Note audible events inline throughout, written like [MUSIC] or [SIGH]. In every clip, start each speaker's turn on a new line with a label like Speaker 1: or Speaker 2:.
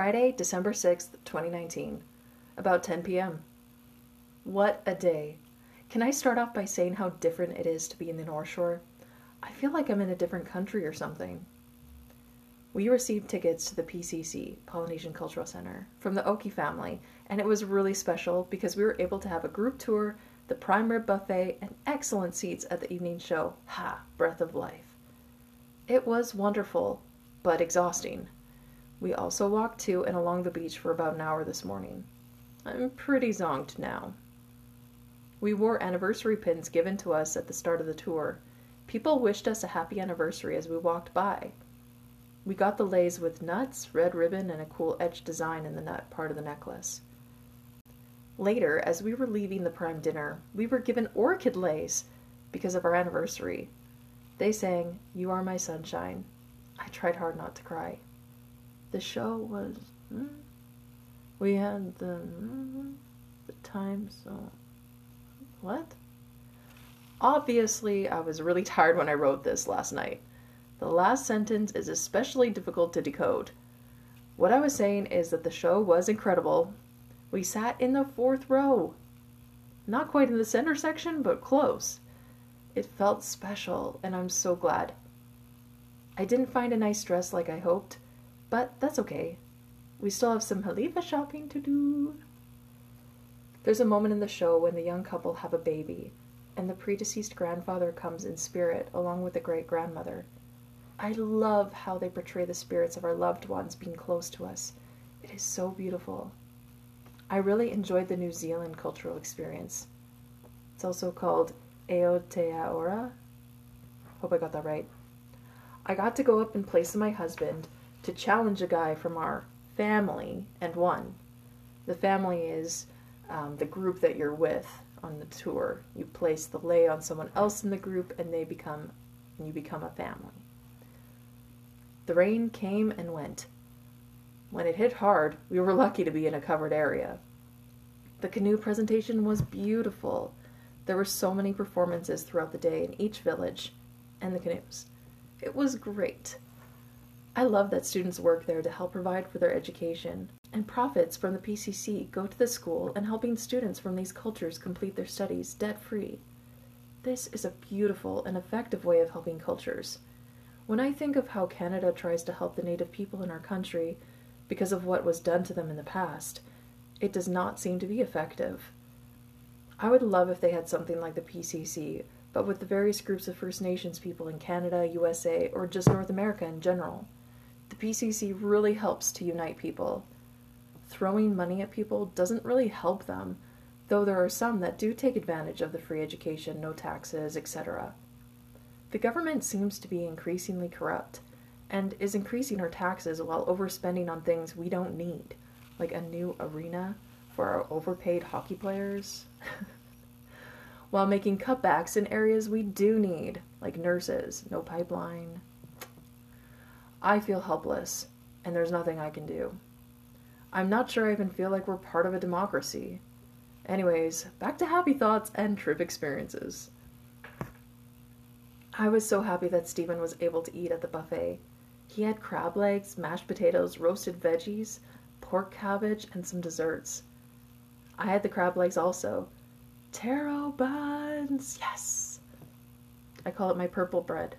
Speaker 1: Friday, December 6th, 2019, about 10 p.m. What a day! Can I start off by saying how different it is to be in the North Shore? I feel like I'm in a different country or something. We received tickets to the PCC, Polynesian Cultural Center, from the Oki family, and it was really special because we were able to have a group tour, the prime rib buffet, and excellent seats at the evening show. Ha! Breath of Life. It was wonderful, but exhausting. We also walked to and along the beach for about an hour this morning. I'm pretty zonked now. We wore anniversary pins given to us at the start of the tour. People wished us a happy anniversary as we walked by. We got the leis with nuts, red ribbon, and a cool etched design in the nut part of the necklace. Later, as we were leaving the prime dinner, we were given orchid leis because of our anniversary. They sang, You Are My Sunshine. I tried hard not to cry. The show was. Mm, we had the. Mm, the time so. What? Obviously, I was really tired when I wrote this last night. The last sentence is especially difficult to decode. What I was saying is that the show was incredible. We sat in the fourth row. Not quite in the center section, but close. It felt special, and I'm so glad. I didn't find a nice dress like I hoped, but that's okay. We still have some Haleiwa shopping to do. There's a moment in the show when the young couple have a baby, and the predeceased grandfather comes in spirit along with the great grandmother. I love how they portray the spirits of our loved ones being close to us. It is so beautiful. I really enjoyed the New Zealand cultural experience. It's also called Aotearoa. Hope I got that right. I got to go up in place of my husband to challenge a guy from our family and won. The family is um, the group that you're with on the tour. You place the lei on someone else in the group and they become and you become a family. The rain came and went. When it hit hard, we were lucky to be in a covered area. The canoe presentation was beautiful. There were so many performances throughout the day in each village and the canoes. It was great. I love that students work there to help provide for their education, and profits from the PCC go to the school and helping students from these cultures complete their studies debt free. This is a beautiful and effective way of helping cultures. When I think of how Canada tries to help the Native people in our country because of what was done to them in the past, it does not seem to be effective. I would love if they had something like the PCC, but with the various groups of First Nations people in Canada, USA, or just North America in general. The PCC really helps to unite people. Throwing money at people doesn't really help them, though there are some that do take advantage of the free education, no taxes, etc. The government seems to be increasingly corrupt and is increasing our taxes while overspending on things we don't need, like a new arena for our overpaid hockey players, [LAUGHS] while making cutbacks in areas we do need, like nurses, no pipeline. I feel helpless, and there's nothing I can do. I'm not sure I even feel like we're part of a democracy. Anyways, back to happy thoughts and trip experiences. I was so happy that Stephen was able to eat at the buffet. He had crab legs, mashed potatoes, roasted veggies, pork cabbage, and some desserts. I had the crab legs also. Taro buns, yes! I call it my purple bread.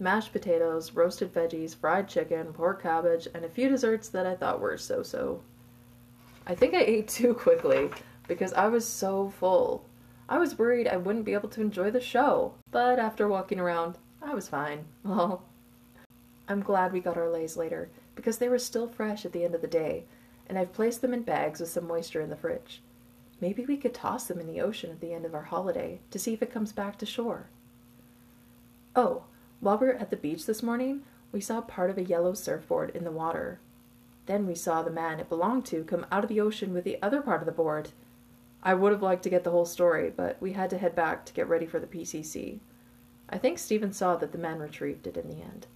Speaker 1: Mashed potatoes, roasted veggies, fried chicken, pork cabbage, and a few desserts that I thought were so so. I think I [LAUGHS] ate too quickly because I was so full. I was worried I wouldn't be able to enjoy the show, but after walking around, I was fine. [LAUGHS] Well, I'm glad we got our leis later because they were still fresh at the end of the day, and I've placed them in bags with some moisture in the fridge. Maybe we could toss them in the ocean at the end of our holiday to see if it comes back to shore. Oh, while we were at the beach this morning, we saw part of a yellow surfboard in the water. Then we saw the man it belonged to come out of the ocean with the other part of the board. I would have liked to get the whole story, but we had to head back to get ready for the PCC. I think Stephen saw that the man retrieved it in the end.